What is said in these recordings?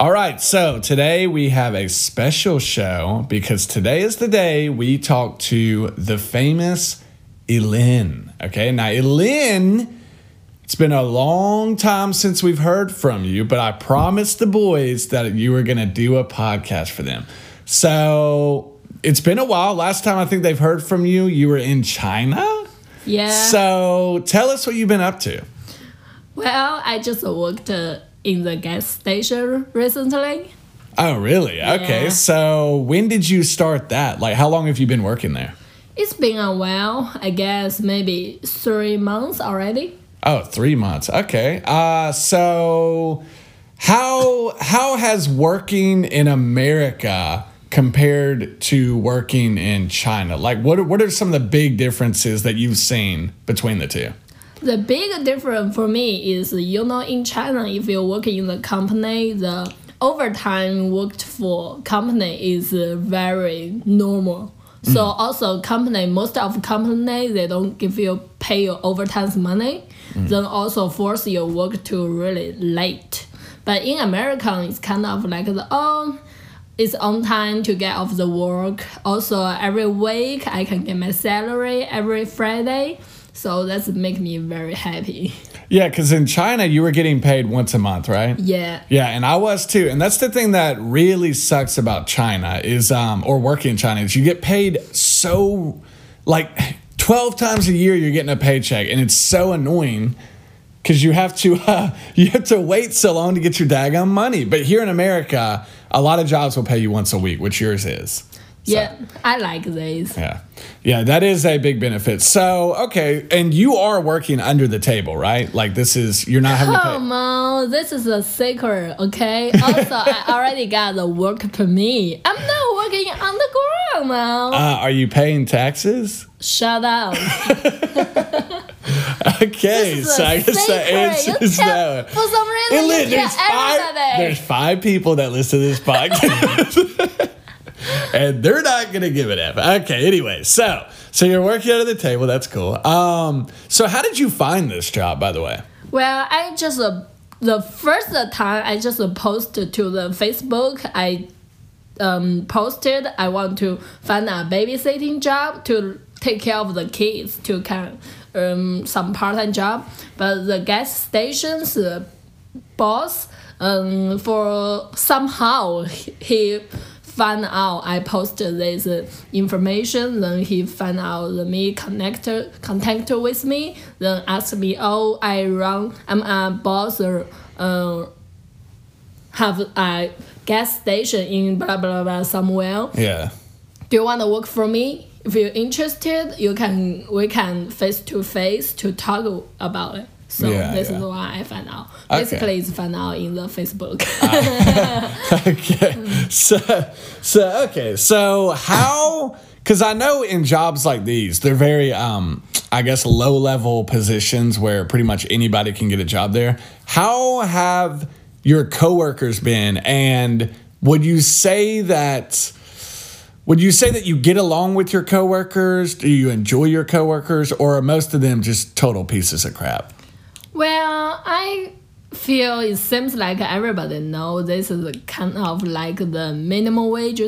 All right, so today we have a special show because today is the day we talk to the famous Elin. Okay, now Elin, it's been a long time since we've heard from you, but I promised the boys that you were going to do a podcast for them. So it's been a while. Last time I think they've heard from you, you were in China. Yeah. So tell us what you've been up to. well, I just worked uh, in the gas station recently. Oh, really? Okay. So when did you start that? Like, how long have you been working there? It's been a while, I guess maybe three months already. Oh, three months. Okay. Uh, so how how has working in America compared to working in China? Like, what what are some of the big differences that you've seen between the two? The big difference for me is, you know, in China, if you're working in the company, the overtime worked for company is very normal. Mm. So also company, most of company they don't give you pay your overtime money, mm. then also force your work to really late. But in America, it's kind of like the oh, it's on time to get off the work. Also, every week I can get my salary every Friday. So that's make me very happy. Yeah, because in China you were getting paid once a month, right? Yeah. Yeah, and I was too. And that's the thing that really sucks about China is um or working in China is you get paid so like 12 times a year you're getting a paycheck and it's so annoying cuz you have to uh, you have to wait so long to get your daggone money. But here in America, a lot of jobs will pay you once a week, which yours is. Yeah, I like these. Yeah. Yeah, that is a big benefit. So, okay, and you are working under the table, right? Like this is you're not having. Come on, this is a secret, okay? Also, I already got the work permit. I'm not working on the ground now. Uh, are you paying taxes? Shut up. Okay, so I guess the answer is no. For some reason, you there's five. everybody. There's five people that listen to this podcast, and they're not gonna give it up. Okay, anyway, so so you're working under the table. That's cool. Um, so how did you find this job, by the way? Well, I just uh, the first time I just uh, posted to the Facebook. I um, posted I want to find a babysitting job to take care of the kids to kind um some part time job. But the gas station's uh, boss um for somehow he found out I posted this information. Then he found out the me connect contact with me. Then asked me, oh, I run. I'm a boss. Uh, have a gas station in blah blah blah somewhere. Yeah. Do you want to work for me? If you're interested, you can we can face to face to talk about it. So Yeah, this yeah. is why I found out. Okay. Basically, it's found out in the Facebook. okay. So, so okay. So how? Because I know in jobs like these, they're very, um, I guess, low level positions where pretty much anybody can get a job there. How have your coworkers been? And would you say that? Would you say that you get along with your coworkers? Do you enjoy your coworkers, or are most of them just total pieces of crap? Well, I feel it seems like everybody know this is kind of like the minimum wage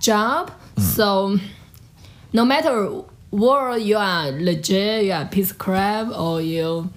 job. So no matter what you are legit, you are a piece of crap, or you,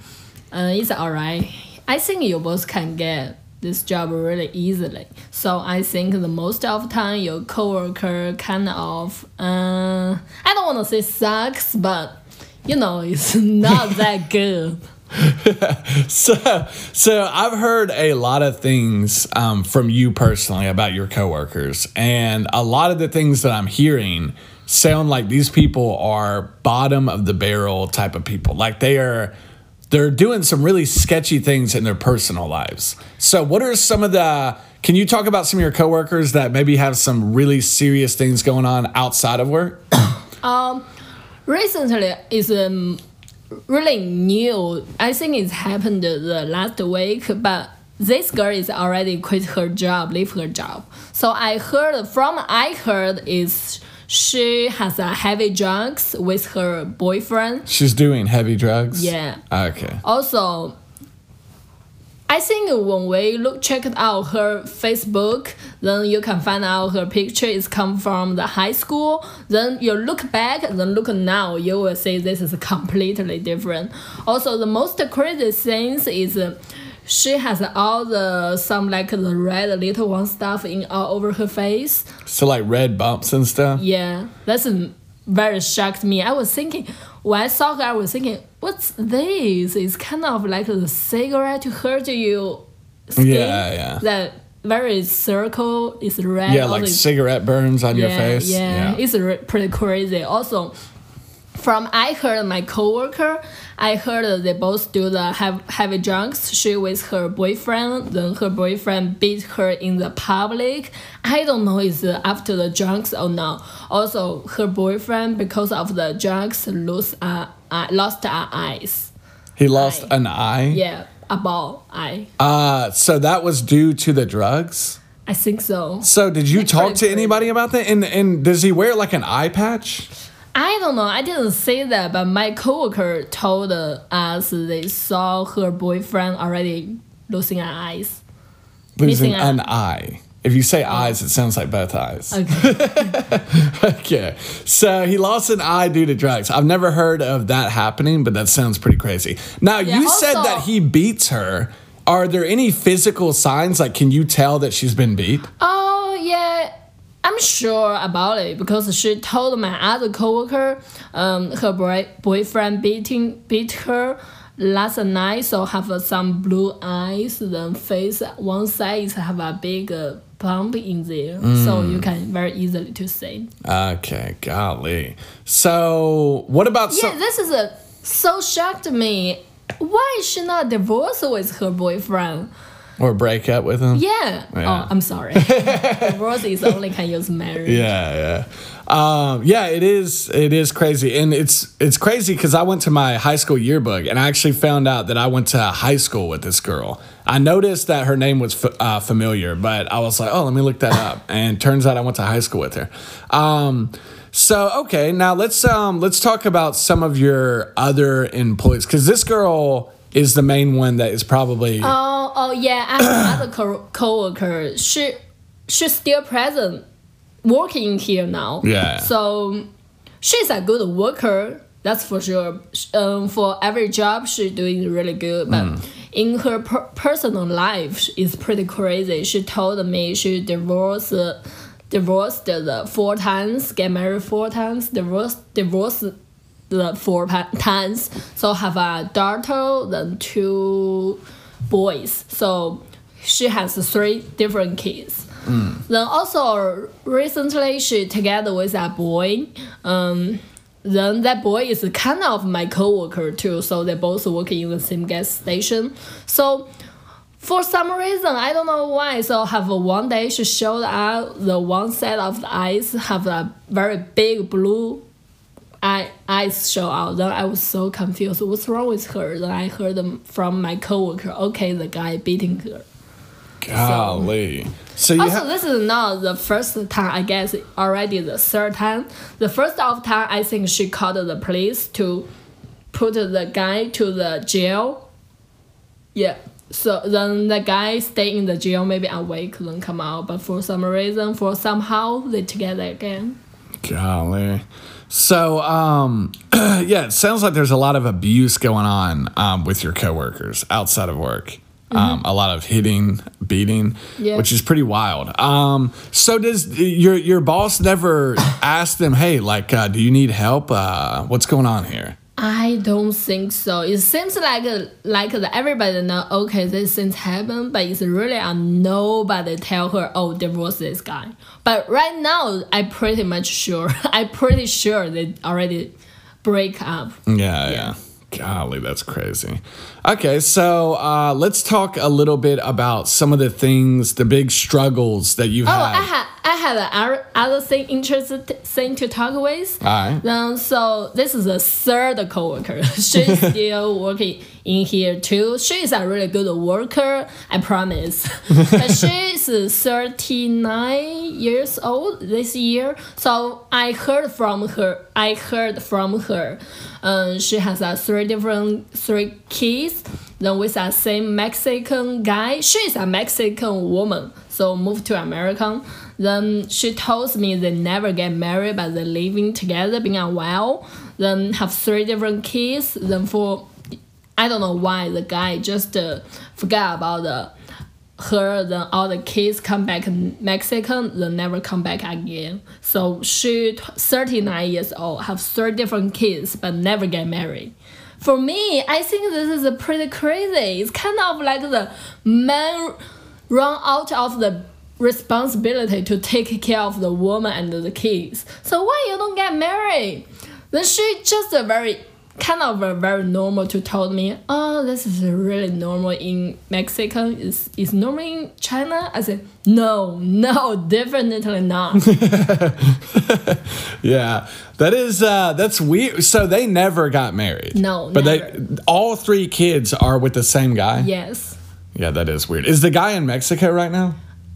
uh, it's alright. I think you both can get this job really easily. So I think the most of the time your coworker kind of, uh, I don't want to say sucks, but you know it's not that good. So, so I've heard a lot of things um, from you personally about your coworkers, and a lot of the things that I'm hearing sound like these people are bottom of the barrel type of people. Like they are, they're doing some really sketchy things in their personal lives. So, what are some of the? Can you talk about some of your coworkers that maybe have some really serious things going on outside of work? um, recently is um, really new. I think it's happened the last week, but this girl is already quit her job, leave her job. So I heard from I heard is she has a heavy drugs with her boyfriend. She's doing heavy drugs. Yeah. Ah, okay. Also, I think when we look check out her Facebook, then you can find out her picture is come from the high school. Then you look back, then look now, you will see this is completely different. Also, the most crazy things is. Uh, she has all the some like the red little one stuff in all over her face. So like red bumps and stuff. Yeah, that's very shocked me. I was thinking when I saw her, I was thinking, what's this? It's kind of like the cigarette hurt you. Skin. Yeah, yeah. That very circle is red. Yeah, like the- cigarette burns on your yeah, face. Yeah, it's re- pretty crazy. Also, from I heard my coworker, I heard they both do the have heavy drunks. She with her boyfriend, then her boyfriend beat her in the public. I don't know is after the drunks or not. Also, her boyfriend because of the drunks lose uh, uh lost her eyes. He lost Eye. an eye. Yeah, a ball eye. Uh, so that was due to the drugs. I think so. So did you talk to crazy. anybody about that? And and does he wear like an eye patch? I don't know. I didn't say that, but my coworker told us they saw her boyfriend already losing her eyes. Losing an eye. If you say eyes, it sounds like both eyes. Okay. Okay. So he lost an eye due to drugs. I've never heard of that happening, but that sounds pretty crazy. Now, Yeah, you said also- that he beats her. Are there any physical signs? Like, can you tell that she's been beat? oh yeah, I'm sure about it because she told my other coworker, um, her boy boyfriend beating beat her last night, so have uh, some blue eyes. Then face one side is have a big uh, bump in there, so you can very easily to see. Okay, golly. So, what about Yeah, this is a, so shocked me. Why is she not divorced with her boyfriend? Or break up with him? Yeah. Yeah. Oh, I'm sorry. is only can use marriage. Yeah, yeah. Um, yeah, it is. It is crazy, and it's it's crazy because I went to my high school yearbook, and I actually found out that I went to high school with this girl. I noticed that her name was f- uh, familiar, but I was like, oh, let me look that up, and turns out I went to high school with her. Um, so okay, now let's um, let's talk about some of your other employees because this girl is the main one that is probably Oh, oh yeah. I have another co- coworker. She, she's still present, working here now. Yeah. So, she's a good worker. That's for sure. Um, for every job, she's doing really good. But Mm. in her per- personal life, it's pretty crazy. She told me she divorced, divorced the four times, get married four times, divorced, divorced the four times. So have a daughter, then two boys. So she has three different kids. Then also recently she together with a boy. Um, then that boy is kind of my coworker too. So they both working in the same gas station. So for some reason I don't know why. So have one day she showed up the one set of the eyes have a very big blue eye eyes show out. Then I was so confused. What's wrong with her? Then I heard them from my coworker. Okay, the guy beating her. golly. So you Also, this is not the first time. I guess already the third time. The first of time, I think she called the police to put the guy to the jail. Yeah. So then the guy stay in the jail, maybe awake, then come out. But for some reason, for somehow they together again. Golly. So, um, yeah, it sounds like there's a lot of abuse going on um, with your coworkers outside of work. Um, a lot of hitting, beating, Mm-hmm. Yeah. which is pretty wild. Um, so does your your boss never ask them, "Hey, like, uh, do you need help? Uh, what's going on here?" I don't think so. It seems like like everybody know okay this things happen, but it's really nobody tell her oh divorce this guy. But right now I pretty much sure I pretty sure they already break up. Yeah, yeah. Golly, that's crazy. Okay, so uh, let's talk a little bit about some of the things, the big struggles that you've Oh, had. I have I had other other thing interesting thing to talk with. All right. Then so this is the third coworker. She's still working in here too. She's a really good worker, I promise. but she's 39 years old this year. So I heard from her. I heard from her. Um, she has uh, three different three kids. Then with a same Mexican guy. She's a Mexican woman, so moved to America. Then she tells me they never get married, but they're living together, being a while. Then have three different kids. Then for I don't know why the guy just uh, forgot about the her. Then all the kids come back Mexican. Then never come back again. So she 39 years old, have three different kids, but never get married. For me, I think this is pretty crazy. It's kind of like the man run out of the responsibility to take care of the woman and the kids. So why you don't get married? Then she just a very kind of a very normal to told me, oh, this is really normal in Mexico. Is is normal in China? I said, no, no, definitely not. Yeah, that is uh, that's weird. So they never got married. No, but never. they all three kids are with the same guy. yes, Yeah, that is weird. Is the guy in Mexico right now?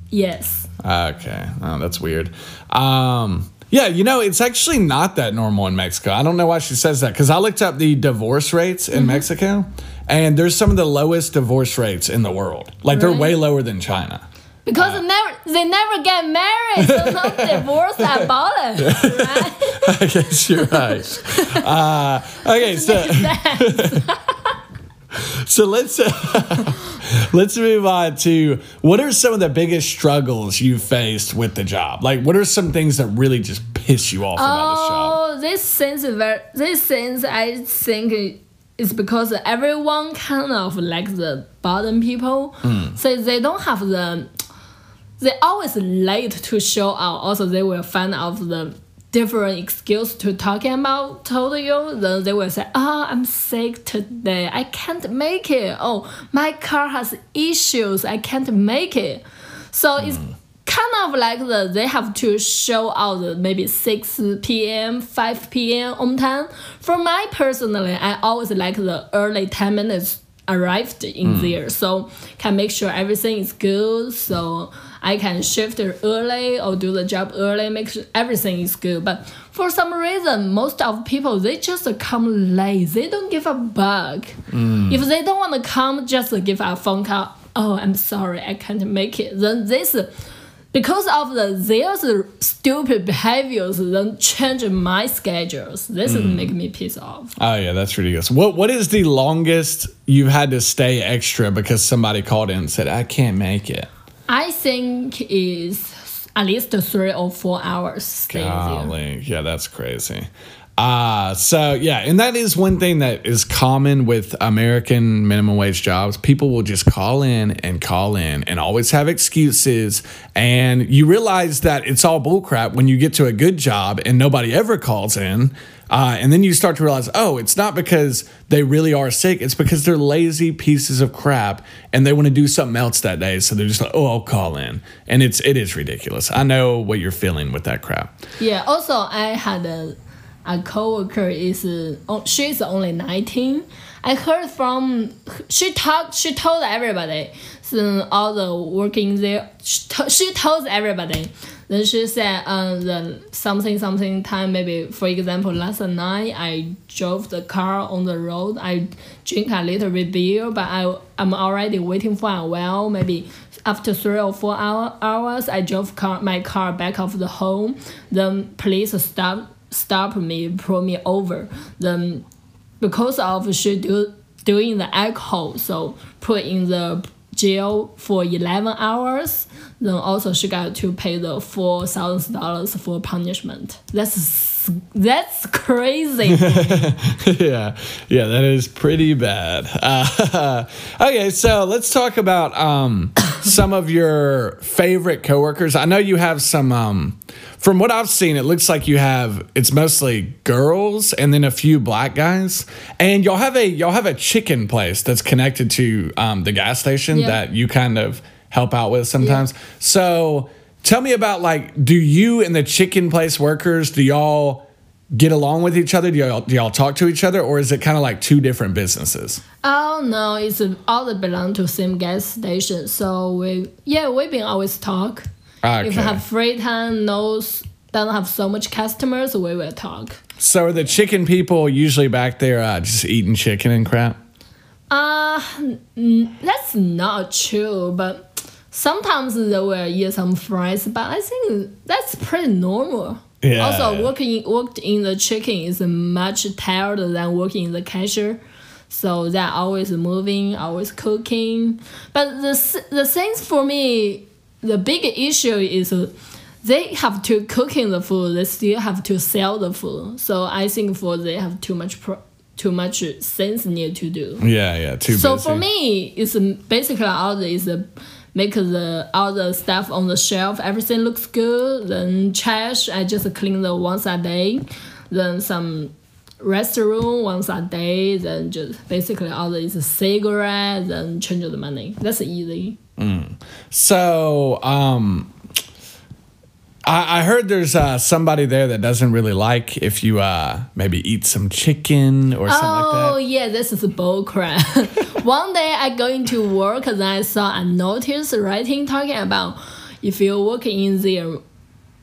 yes. Okay, oh, that's weird. Um, yeah, you know, it's actually not that normal in Mexico. I don't know why she says that because I looked up the divorce rates in Mexico, and there's some of the lowest divorce rates in the world. Like they're way lower than China. Because they never they never get married, so no divorce abolish, right? I guess you're right. uh, okay, so so let's uh, let's move on to what are some of the biggest struggles you faced with the job? Like, what are some things that really just piss you off about this job? Oh, this things very this things I think it's because everyone kind of like the bottom people, so they don't have the they always late to show out. Also, they will find out the different excuse to talking about told you. Then they will say, "Oh, I'm sick today. I can't make it. Oh, my car has issues. I can't make it." So it's hmm. kind of like the they have to show out maybe 6 p.m 5 p.m on time for my personally i always like the early 10 minutes arrived in hmm. there. So can make sure everything is good. So i can shift early or do the job early make sure everything is good. But for some reason most of people they just come late. They don't give a bug. Hmm. If they don't want to come just give a phone call. Oh i'm sorry i can't make it. Then this because of the their stupid behaviors then change my schedules this is hmm. make me piss off Oh yeah, that's ridiculous. What what is the longest you've had to stay extra because somebody called in and said I can't make it? i think is at least three or four hours Golly, yeah, that's crazy. Uh, so yeah, and that is one thing that is common with American minimum wage jobs. People will just call in and call in and always have excuses. And you realize that it's all bullcrap when you get to a good job and nobody ever calls in. Uh, and then you start to realize, oh, it's not because they really are sick. It's because they're lazy pieces of crap and they want to do something else that day. So they're just like, oh, I'll call in. And it's it is ridiculous. I know what you're feeling with that crap. Yeah. Also, I had a a coworker is uh, oh, she's only nineteen. I heard from she talked. She told everybody. So all the working there, she, to, she tells everybody. Then she said, uh, the something something time maybe for example last night I drove the car on the road. I drink a little bit beer, but I I'm already waiting for a while. Maybe after three or four hour, hours, I drove car, my car back of the home. Then police stop stop me, pull me over. Then because of she do doing the alcohol, so put in the jail for 11 hours. Then also she got to pay the four thousand dollars for punishment. That's that's crazy. yeah, yeah, that is pretty bad. Uh, okay, so let's talk about um, some of your favorite coworkers. I know you have some. Um, from what I've seen, it looks like you have. It's mostly girls and then a few black guys, and y'all have a y'all have a chicken place that's connected to um, the gas station Yeah. that you kind of help out with sometimes. So. tell me about like, do you and the chicken place workers, do y'all get along with each other? Do y'all, do y'all talk to each other, or is it kind of like two different businesses? Oh no, it's all belong to same gas station. So we yeah we've been always talk. Okay. If we have free time, no don't have so much customers, we will talk. So are the chicken people usually back there uh, just eating chicken and crap? Uh n- that's not true, but sometimes they will eat some fries. But I think that's pretty normal. Yeah. Also, working worked in the chicken is much tired than working in the cashier. So they're always moving, always cooking. But the the things for me, the big issue is they have to cooking the food. They still have to sell the food. So I think for they have too much pro- too much things need to do. Yeah, yeah, too So busy. for me, it's basically all is make the all the stuff on the shelf. Everything looks good. Then trash, I just clean the once a day. Then some restroom once a day. Then just basically all the is a cigarette. Then change the money. That's easy. So, um, I, I heard there's uh, somebody there that doesn't really like if you uh, maybe eat some chicken or something Oh like yeah, this is bull crap. One day I go into work and I saw a notice writing talking about if you work in there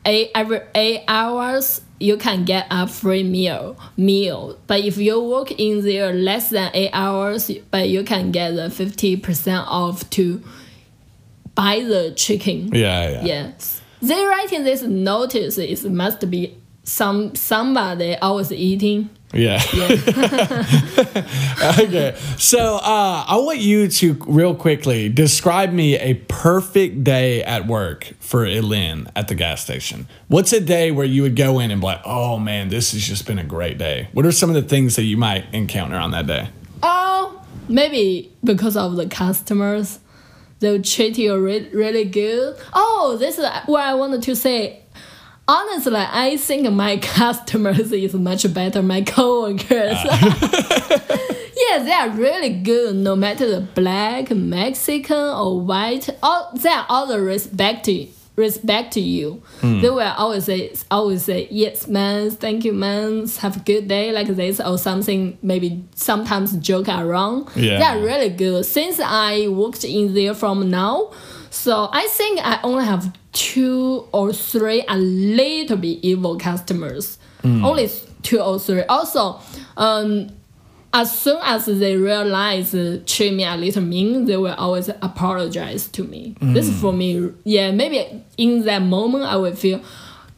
eight every eight hours you can get a free meal meal. But if you work in there less than eight hours, but you can get the fifty percent off to buy the chicken. that. Yeah, yeah. They writing this notice it must be some somebody always eating. Yeah. okay. So uh, I want you to real quickly describe me a perfect day at work for Elin at the gas station. What's a day where you would go in and be like, oh man, this has just been a great day? What are some of the things that you might encounter on that day? Oh, maybe because of the customers, they'll treat you re- really good. Oh, this is what I wanted to say. Honestly, I think my customers is much better my coworkers. Ah. yeah, they are really good. No matter the black, Mexican, or white, all they are all the respect to respect to you. They will always say always say yes, man. Thank you, man. Have a good day like this or something. Maybe sometimes joke around. Yeah. They are really good. Since I worked in there from now, so I think I only have two or three a little bit evil customers. Only two or three. Also, um, as soon as they realize uh, treat me a little mean, they will always apologize to me. This is for me. Yeah, maybe in that moment I will feel,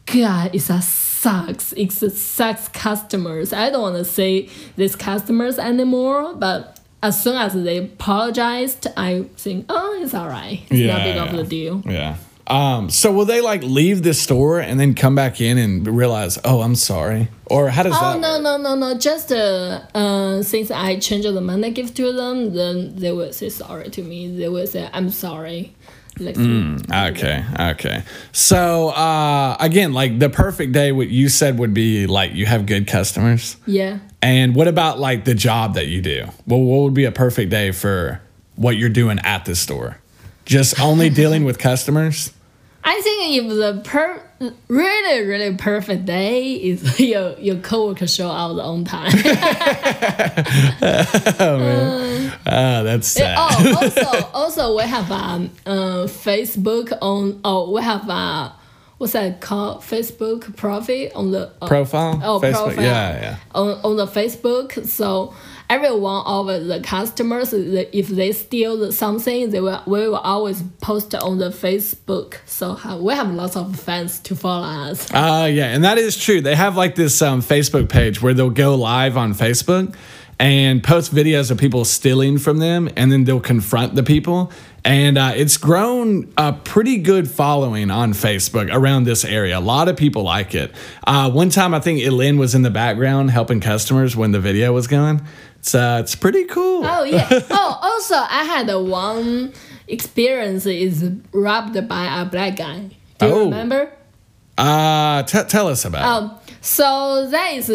God, it's a sucks. It's a sucks customers. I don't want to say these customers anymore, but as soon as they apologized, I think, oh, it's alright. It's not big of Yeah. a deal. Yeah. Um, so will they like leave the store and then come back in and realize, oh, I'm sorry? Or how does Oh that no work? no no no! Just uh, uh, since I changed the money gift to them, then they will say sorry to me. They will say I'm sorry. Like Okay, okay. So uh, again, like the perfect day, what you said would be like you have good customers. yeah. And what about like the job that you do? Well, what would be a perfect day for what you're doing at the store? Just only dealing with customers? I think if the per really really perfect day is your your coworker show up on time. Ah, that's sad. oh, also also we have um uh, Facebook on oh we have uh what's that called Facebook profile on the uh, Profile? Oh, Facebook? profile. Yeah, yeah. On, on the Facebook, so every one of the customers, if they steal something, they will we will always post on the Facebook. So we have lots of fans to follow us. Uh, yeah, and that is true. They have like this um, Facebook page where they'll go live on Facebook and post videos of people stealing from them, and then they'll confront the people. And uh, it's grown a pretty good following on Facebook around this area. A lot of people like it. Uh, one time, I think Elin was in the background helping customers when the video was going. It's uh, it's pretty cool. Oh yeah. oh, also I had a one experience is robbed by a black guy. Do you Oh. remember? Uh, t- tell us about. it. Um, so that is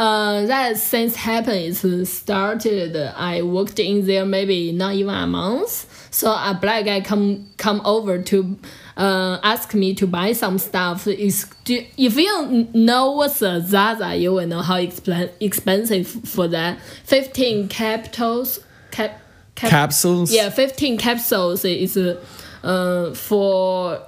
uh that since happened is started. I worked in there maybe not even a month. So a black guy come come over to uh, ask me to buy some stuff. Is if you know what's a Zaza, you will know how expl- expensive for that. Fifteen capitals cap, cap Capsules? Yeah, fifteen capsules is uh, for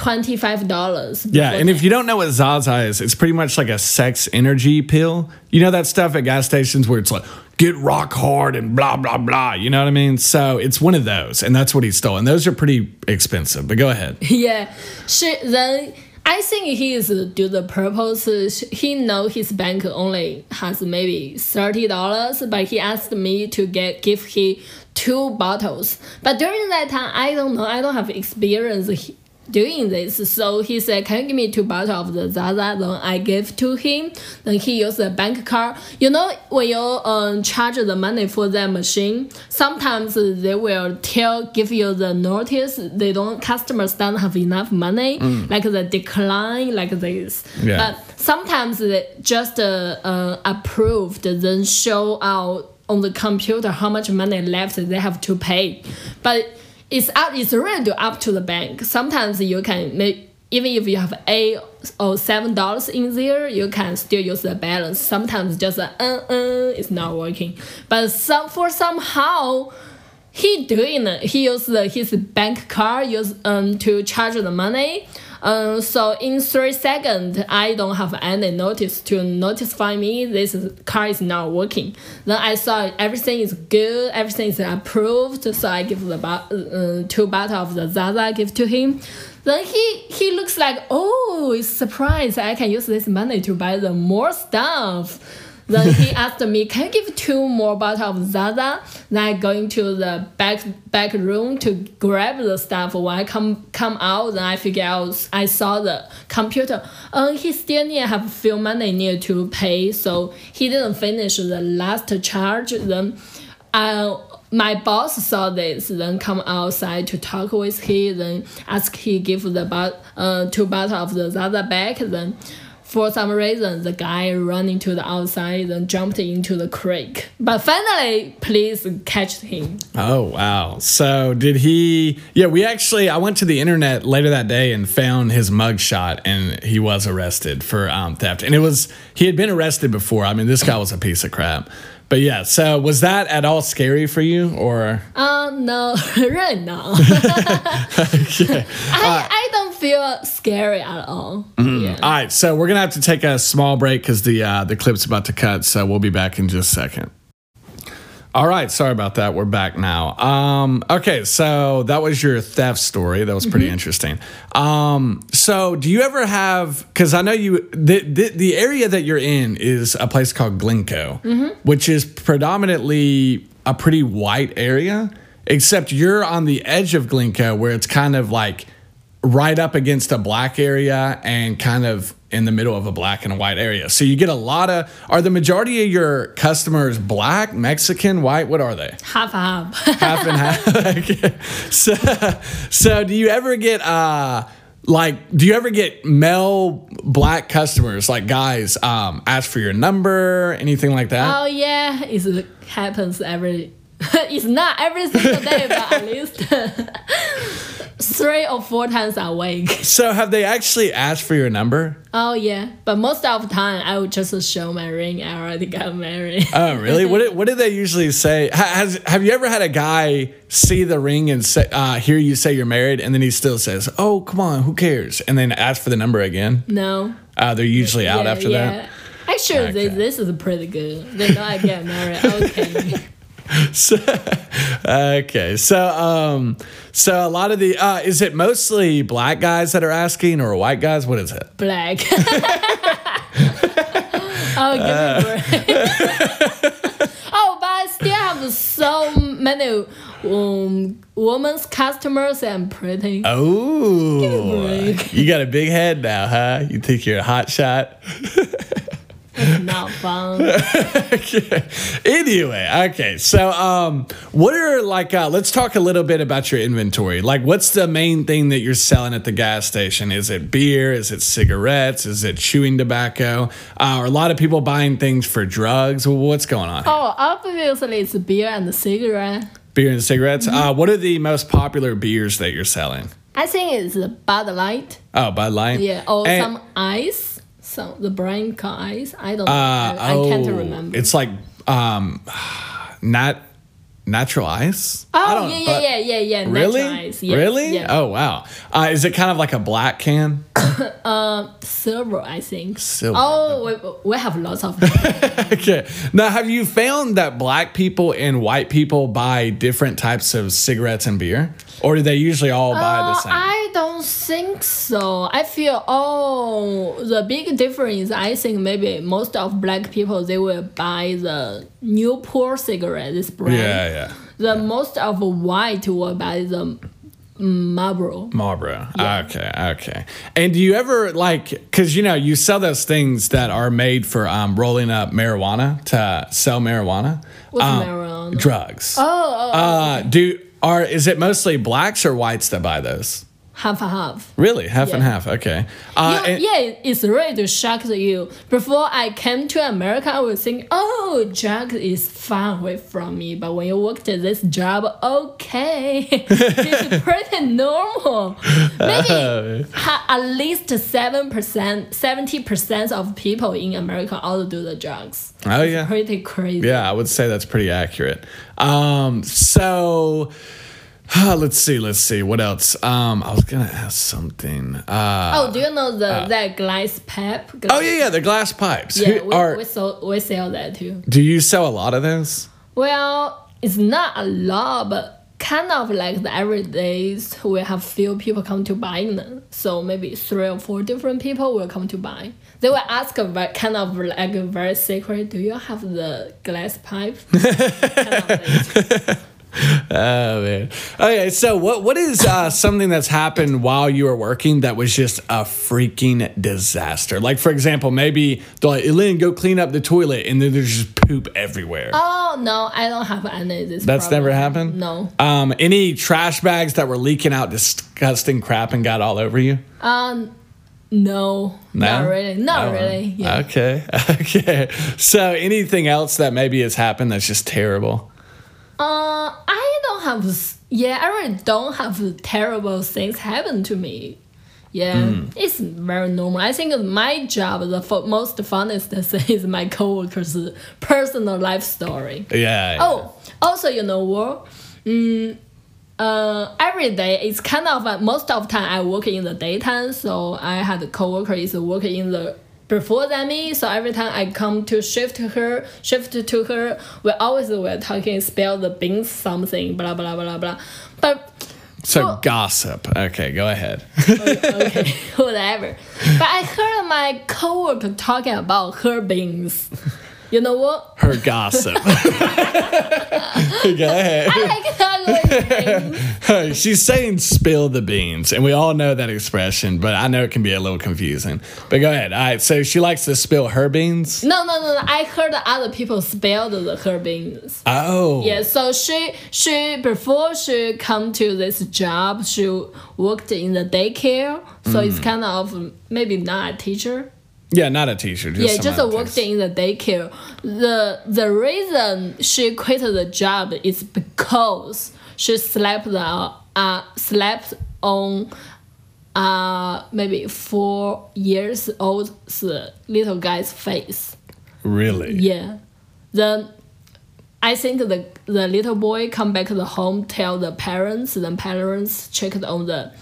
twenty five dollars. Yeah, and if you don't know what Zaza is, it's pretty much like a sex energy pill. You know that stuff at gas stations where it's like get rock hard and blah blah blah. You know what I mean? So it's one of those, and that's what he stole. And those are pretty expensive. But go ahead. yeah, she, then I think he is do the purpose. He know his bank only has maybe thirty dollars, but he asked me to get give he two bottles. But during that time, I don't know. I don't have experience doing this. So he said, Can you give me two bottles of the Zaza? Then I gave to him. Then he used a bank card. You know, when you um, charge the money for that machine, sometimes they will tell, give you the notice they don't, customers don't have enough money, like the decline, like this. Yeah. But sometimes they just uh, uh, approved, then show out on the computer how much money left they have to pay. But it's up it's really up to the bank. Sometimes you can make even if you have eight or seven dollars in there, you can still use the balance. Sometimes just uh, uh, it's not working. But some for somehow he doing it. He used his bank card use um to charge the money. Um, so in three seconds, I don't have any notice to notify me this car is not working. Then I saw everything is good, everything is approved. So I give the uh, two bottle of the Zaza give to him. Then he he looks like oh, it's surprised I can use this money to buy the more stuff. Then he asked me, "Can you give two more bottles of Zaza?" Then I go into the back back room to grab the stuff. When I come come out, then I figure out I saw the computer. Uh, he still need have a few money need to pay, so he didn't finish the last charge. Then, uh, my boss saw this, then come outside to talk with he, then ask he give the bot, uh, two bottle of the Zaza back, then for some reason the guy running to the outside then jumped into the creek. But finally police catch him. Oh wow! So did he? Yeah, we actually I went to the internet later that day and found his mugshot, and he was arrested for um, theft. And it was he had been arrested before. I mean, this guy was a piece of crap. But yeah, so was that at all scary for you, or? Uh no, really no. Okay. I, I don't feel scary at all. Yeah. All right, so we're gonna have to take a small break because the uh, the clip's about to cut. So we'll be back in just a second. All right, sorry about that. We're back now. Um, okay, so that was your theft story. That was pretty interesting. Um, so do you ever have? Because I know you the, the the area that you're in is a place called Glencoe, which is predominantly a pretty white area. Except you're on the edge of Glencoe, where it's kind of like right up against a black area and kind of in the middle of a black and a white area. So you get a lot of are the majority of your customers black, Mexican, white? What are they? Half half. Half and half. So so do you ever get uh like do you ever get male black customers like guys um ask for your number, anything like that? oh yeah, it happens every. it's not every single day, but at least three or four times a week. so have they actually asked for your number? Oh yeah, but most of the time I would just show my ring. I already got married. Oh, really? what did, what did they usually say? Has have you ever had a guy see the ring and say, uh, hear you say you're married, and then he still says, "Oh, come on, who cares?" And then ask for the number again? no. Uh, they're usually out yeah, after yeah. that. Actually, Okay. this, this is pretty good. They know I get married. Okay. So, okay, so um, so a lot of the uh, is it mostly black guys that are asking or white guys? What is it? Black. oh, give me a break. oh, but I still have so many um, women's customers and pretty. Oh, break. you got a big head now, huh? You think you're a hot shot? Not fun. okay. Anyway, okay. So, um, what are like? Uh, let's talk a little bit about your inventory. Like, what's the main thing that you're selling at the gas station? Is it beer? Is it cigarettes? Is it chewing tobacco? Uh, are a lot of people buying things for drugs? What's going on? here? Oh, obviously it's beer and the cigarette. Beer and cigarettes. Mm-hmm. Uh, what are the most popular beers that you're selling? I think it's the Bud Light. Oh, Bud Light. Yeah, or And- some ice. Some the brand called ice. I don't. Uh, I, I can't oh, remember. It's like um, not natural ice. I oh don't- yeah, yeah, yeah, yeah, yeah. Really? Yes, really? Yeah. Oh wow. Uh, is it kind of like a black can? Silver, I think. Silver. Oh, we, we have lots of. okay. Now, have you found that black people and white people buy different types of cigarettes and beer, or do they usually all buy the Uh, same? I don't think so. I feel oh the big difference. I think maybe most of black people they will buy the Newport cigarette. This brand. yeah, yeah. The most of white will buy the Marlboro. Marlboro. Okay, okay. And do you ever like because you know you sell those things that are made for um, rolling up marijuana to sell marijuana? What's Um, marijuana? Drugs. Oh, oh, Uh, do are is it mostly blacks or whites that buy those? Half and half. Really, half and half. Okay. Uh, You- yeah, it's really to shock you. Before I came to America, I was thinking, oh, drug is far away from me. But when you worked at this job, okay, it's pretty normal. Maybe ha- at least seven percent, seventy percent of people in America all do the drugs. Oh yeah. Pretty crazy. Yeah, I would say that's pretty accurate. Um, so let's see, let's see what else. Um, I was gonna ask something. Uh, Oh, do you know the that glass pipe? oh yeah, yeah, the glass pipes. Yeah, we, are we, sell, we sell that too. do you sell a lot of those? Well, it's not a lot, but kind of like the everydays we have few people come to buy them. So maybe three or four different people will come to buy. They will ask a ve- kind of like a very secret, do you have the glass pipe? kind of Oh man. Okay, so what what is uh, something that's happened while you were working that was just a freaking disaster? Like for example, maybe they're like, Elaine, go clean up the toilet, and then there's just poop everywhere. oh no, I don't have any of this. That's problem. never happened. No. Um, any trash bags that were leaking out disgusting crap and got all over you? Um, no, no, not really, not Oh, really. Yeah. Okay. Okay. So anything else that maybe has happened that's just terrible? Uh, I don't have. Yeah, I really don't have terrible things happen to me. Yeah, Hmm. it's very normal. I think my job, the fo- most funnest thing is my coworkers' personal life story. Yeah. Oh, also, you know what? Mm, uh, every day it's kind of uh, most of the time I work in the daytime, so I had a coworker is working in the before than me. So every time I come to shift to her, shift to her, we always were talking, spell the beans something, blah blah blah blah. But so well- gossip. Okay, go ahead. okay, whatever. But I heard my coworker talking about her beans. You know what? Her gossip. go ahead. I cannot go into beans. She's saying spill the beans, and we all know that expression, but I know it can be a little confusing. But go ahead. All right, so she likes to spill her beans? No, no, no, no. I heard other people spell the her beans. Oh. Yeah, so she she before she come to this job, she worked in the daycare. So Mm. it's kind of maybe not a teacher. Yeah, not a teacher. Just yeah, just someone worked in the daycare. The the reason she quit the job is because she slept the uh slept on uh maybe four years old little guy's face. Really? Yeah. Then I think the the little boy come back to the home, tell the parents, then parents checked on the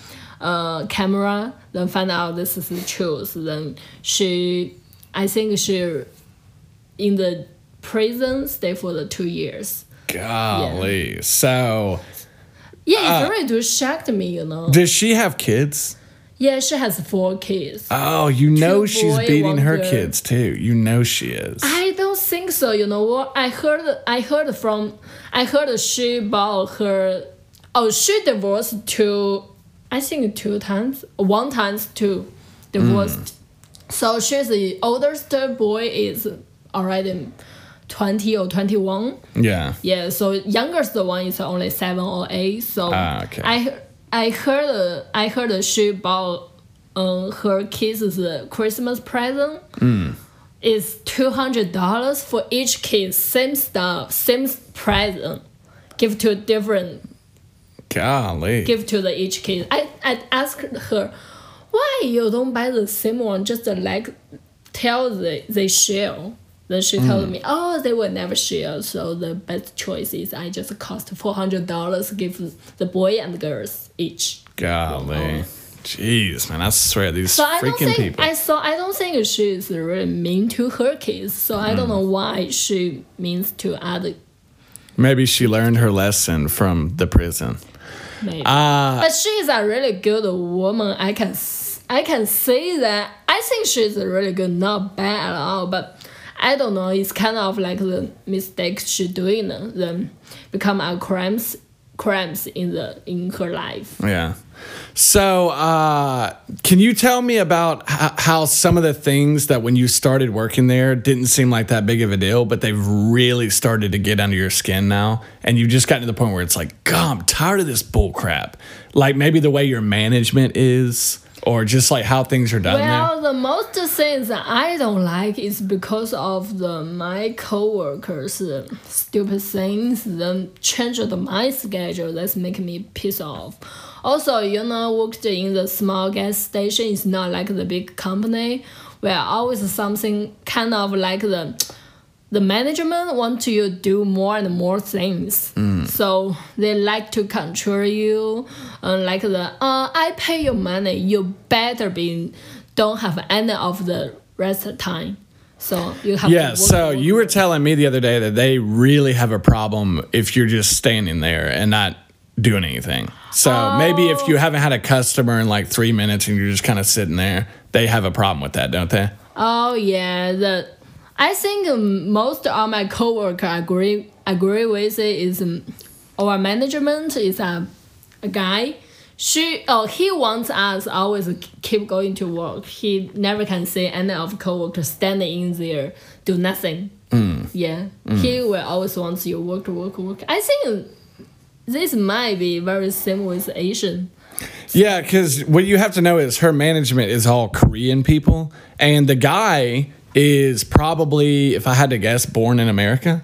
uh, camera, then find out this is the truth. Then she, I think she, in the prison stay for the two years. Golly. So, Yeah, Uh, it really do shocked me, you know. does she have kids? Yeah, she has four kids. Oh, you know Two she's boy, beating her girl. kids too. You know she is. I don't think so. You know what? I heard. I heard from. I heard she bought her. Oh, she divorced two. I think two times. One times two, divorced. So she's the oldest boy is already twenty or twenty one. yeah. Yeah. So youngest one is only seven or eight. So Ah, okay. I I heard I heard she bought um, her kids Christmas present. Hmm. It's two hundred dollars for each kid. Same stuff, same present. give to different Golly. give to the each kid. I, I asked her, why you don't buy the same one? Just like tell they, they share. Then she told me, oh, they will never share. So the best choice is I just cost four hundred dollars give the boy and the girls each. Golly. Jeez, man, I swear these So I don't freaking think people. I so I don't think she is really mean to her kids. So I Hmm. don't know why she means to other Maybe she learned her lesson from the prison. Maybe. Uh, but she is a really good woman. I can I can say that. I think she's a really good, not bad at all. But I don't know. It's kind of like the mistakes she doing then become a crimes crimes in the in her life. Yeah. So, uh, can you tell me about h- how some of the things that when you started working there didn't seem like that big of a deal, but they've really started to get under your skin now? And you've just gotten to the point where it's like, God, I'm tired of this bull crap. Like maybe the way your management is, or just like how things are done there. Well, the most things I don't like is because of the my coworkers stupid things. Then change the my schedule. That's making me piss off. Also, you know, worked in the small gas station. It's not like the big company where always something kind of like the the management want you to do more and more things. So they like to control you, uh, like the uh, I pay you money, you better be don't have any of the rest of the time. So you have Yeah, to work, so you were telling me the other day that they really have a problem if you're just standing there and not doing anything. So maybe if you haven't had a customer in like three minutes and you're just kind of sitting there, they have a problem with that, don't they? Oh yeah, the I think um, most of my coworker agree agree with it is um, our management is a, a guy. She oh he wants us always keep going to work. He never can see any of coworkers standing in there do nothing. Yeah, he will always wants you work work work. I think this might be very same with Asian. Yeah, because what you have to know is her management is all Korean people, and the guy is probably, if I had to guess, born in America.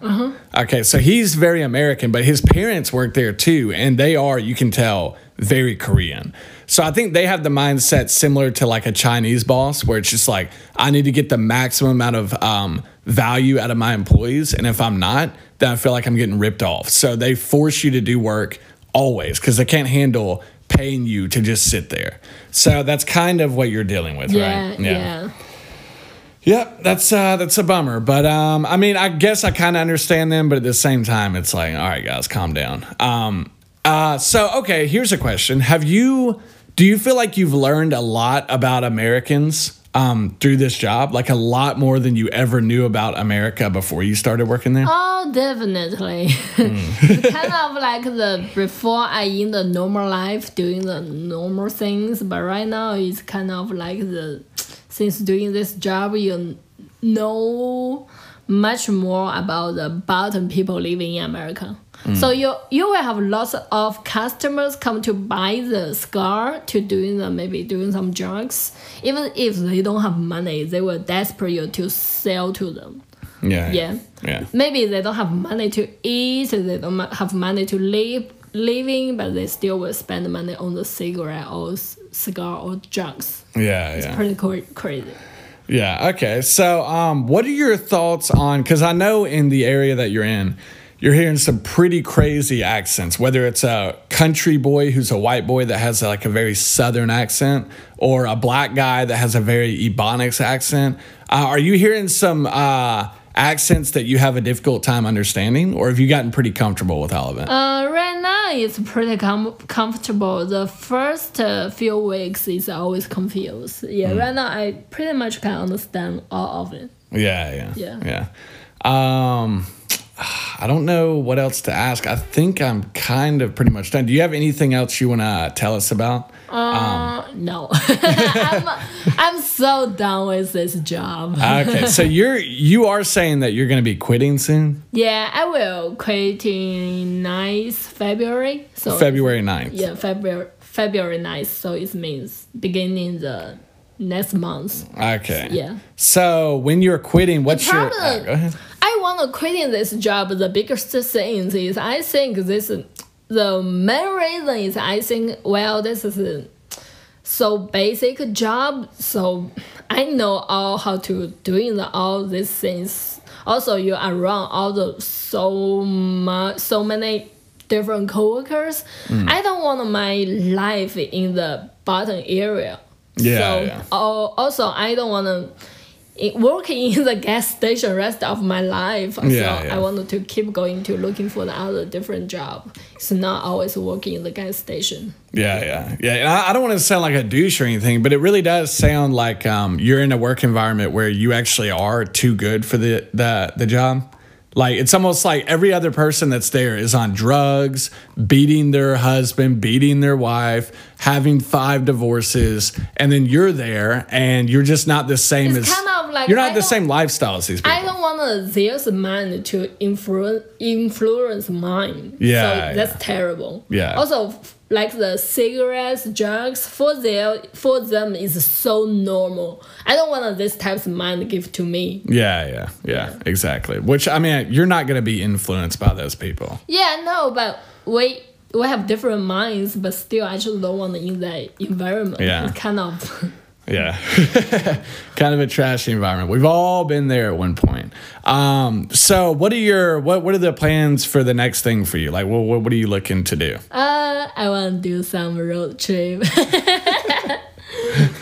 Okay, so he's very American, but his parents work there too, and they are, you can tell, very Korean. So I think they have the mindset similar to like a Chinese boss, where it's just like, I need to get the maximum amount of um, value out of my employees, and if I'm not, then I feel like I'm getting ripped off. So they force you to do work always because they can't handle paying you to just sit there. So that's kind of what you're dealing with, Yeah, right? yeah. Yep, that's uh that's a bummer. But um I mean, I guess I kind of understand them, but at the same time it's like, all right guys, calm down. Um uh so okay, here's a question. Have you do you feel like you've learned a lot about Americans um through this job? Like a lot more than you ever knew about America before you started working there? Oh, definitely. It's kind of like the before I in the normal life doing the normal things, but right now it's kind of like the since doing this job you know much more about the bottom people living in America. Mm. So you you will have lots of customers come to buy the scar to doing the maybe doing some drugs. Even if they don't have money, they will desperate you to sell to them. yeah. Yeah. Yeah. Maybe they don't have money to eat, they don't have money to live living, but they still will spend money on the cigarette or cigar or drugs. Yeah, yeah. It's pretty cra- crazy. Yeah. Okay. So, um, what are your thoughts on? Because I know in the area that you're in, you're hearing some pretty crazy accents. Whether it's a country boy who's a white boy that has like a very southern accent, or a black guy that has a very Ebonics accent. Uh, are you hearing some uh, accents that you have a difficult time understanding, or have you gotten pretty comfortable with all of it? Uh, right now it's pretty com- comfortable. The first uh, few weeks is always confused. Yeah, Hmm. right now I pretty much can understand all of it. Yeah, yeah, Yeah. yeah. Um, I don't know what else to ask. I think I'm kind of pretty much done. Do you have anything else you want to tell us about? Uh, no, I'm, I'm so done with this job. Okay, so you're you are saying that you're going to be quitting soon, Yeah, I will quit in 9th February. So February 9th. Yeah, February February 9th. So it means beginning the next month. Okay. Yeah. So when you're quitting, what's your? problem- go ahead. I want to quit in this job. The biggest thing is I think this the main reason is I think well this is a so basic job so I know all how to doing the, all these things. Also, you are around all the so much so many different coworkers. Mm. I don't want my life in the bottom area. Yeah, So yeah. al- also I don't want to working in the gas station rest of my life. Yeah, so yeah. I wanted to keep going to looking for the other different job. It's not always working in the gas station. Yeah, yeah, yeah. And I, I don't want to sound like a douche or anything, but it really does sound like um, you're in a work environment where you actually are too good for the the, the job. Like it's almost like every other person that's there is on drugs, beating their husband, beating their wife, having five divorces, and then you're there and you're just not the same It's as like you're I not the same lifestyle as these people. I don't want their mind to influence influence mine. Yeah, so that's yeah. terrible. Yeah. Also, like the cigarettes, drugs for their for them is so normal. I don't want this type of mind give to me. yeah, yeah, yeah, exactly. Which I mean, you're not going to be influenced by those people. Yeah, no, but we we have different minds, but still, I just don't want in that environment. Yeah. It's kind of. Yeah. kind of a trashy environment. We've all been there at one point. Um, so what are your what what are the plans for the next thing for you? Like what what, what are you looking to do? Uh, I want to do some road trip.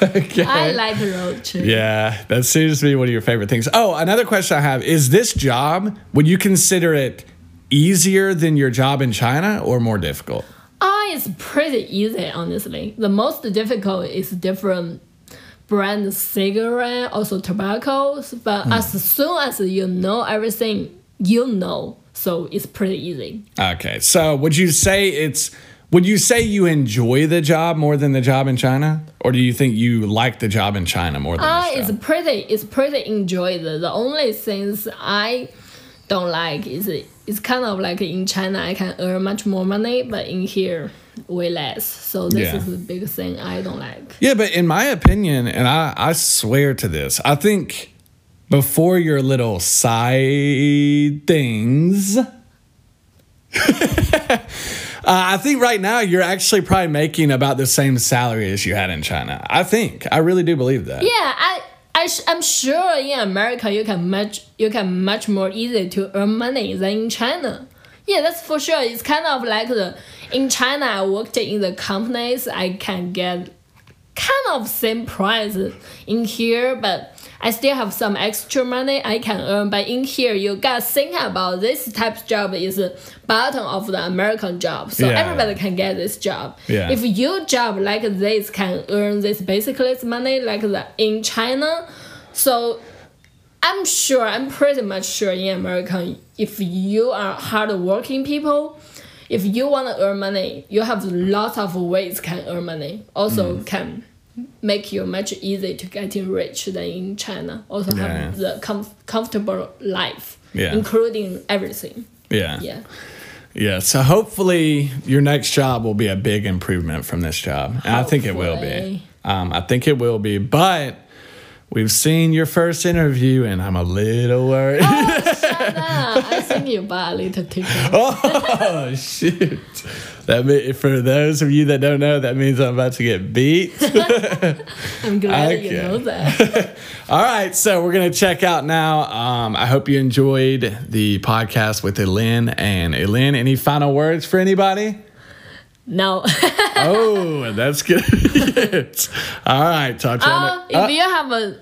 Okay. I like road trip. yeah, that seems to be one of your favorite things. Oh, another question I have is this job, would you consider it easier than your job in China or more difficult? Ah, it's pretty easy, honestly. The most difficult is different brand cigarette, also tobacco. But Hmm. as soon as you know everything, you know. So it's pretty easy. Okay. So would you say it's would you say you enjoy the job more than the job in China? Or do you think you like the job in China more than this it's pretty. It's pretty enjoyable. The only things I don't like is it, it's kind of like in China I can earn much more money, but in here way less. So this Yeah. is the biggest thing I don't like. Yeah, but in my opinion, and I, I swear to this, I think before your little side things, uh, I think right now you're actually probably making about the same salary as you had in China. I think. I really do believe that. Yeah, I, I sh- I'm sure in America you can much you can much more easy to earn money than in China. Yeah, that's for sure. It's kind of like the in China I worked in the companies I can get kind of same price in here, but I still have some extra money I can earn. But in here, you gotta think about this type of job is the bottom of the American job, so Yeah. everybody can get this job. Yeah. If your job like this can earn this basically money like the in China, so I'm sure, I'm pretty much sure in America, if you are hardworking people, if you want to earn money, you have lots of ways can earn money. Also Mm. can make you much easier to getting rich than in China. Also Yeah. have the com- comfortable life, Yeah. including everything. Yeah. Yeah. Yeah. So hopefully your next job will be a big improvement from this job. And I think it will be. Um, I think it will be. But we've seen your first interview and I'm a little worried. Ah, I think you buy a little ticket. oh shoot. That mean, for those of you that don't know, that means I'm about to get beat. I'm glad you know that. All right, so we're gonna check out now. Um, I hope you enjoyed the podcast with Elin and Elin. Any final words for anybody? No. Oh, that's good. All right, talk to you. on Uh, if you have uh,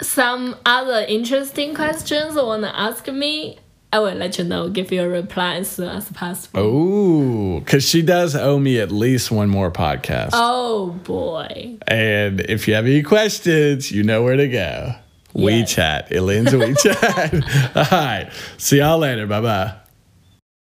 some other interesting questions you want to ask me, I will let you know, give you a reply as soon as possible. Oh, because she does owe me at least one more podcast. Oh boy. And if you have any questions, you know where to go. Yes. WeChat. Elin's WeChat. All right. See y'all later. Bye bye.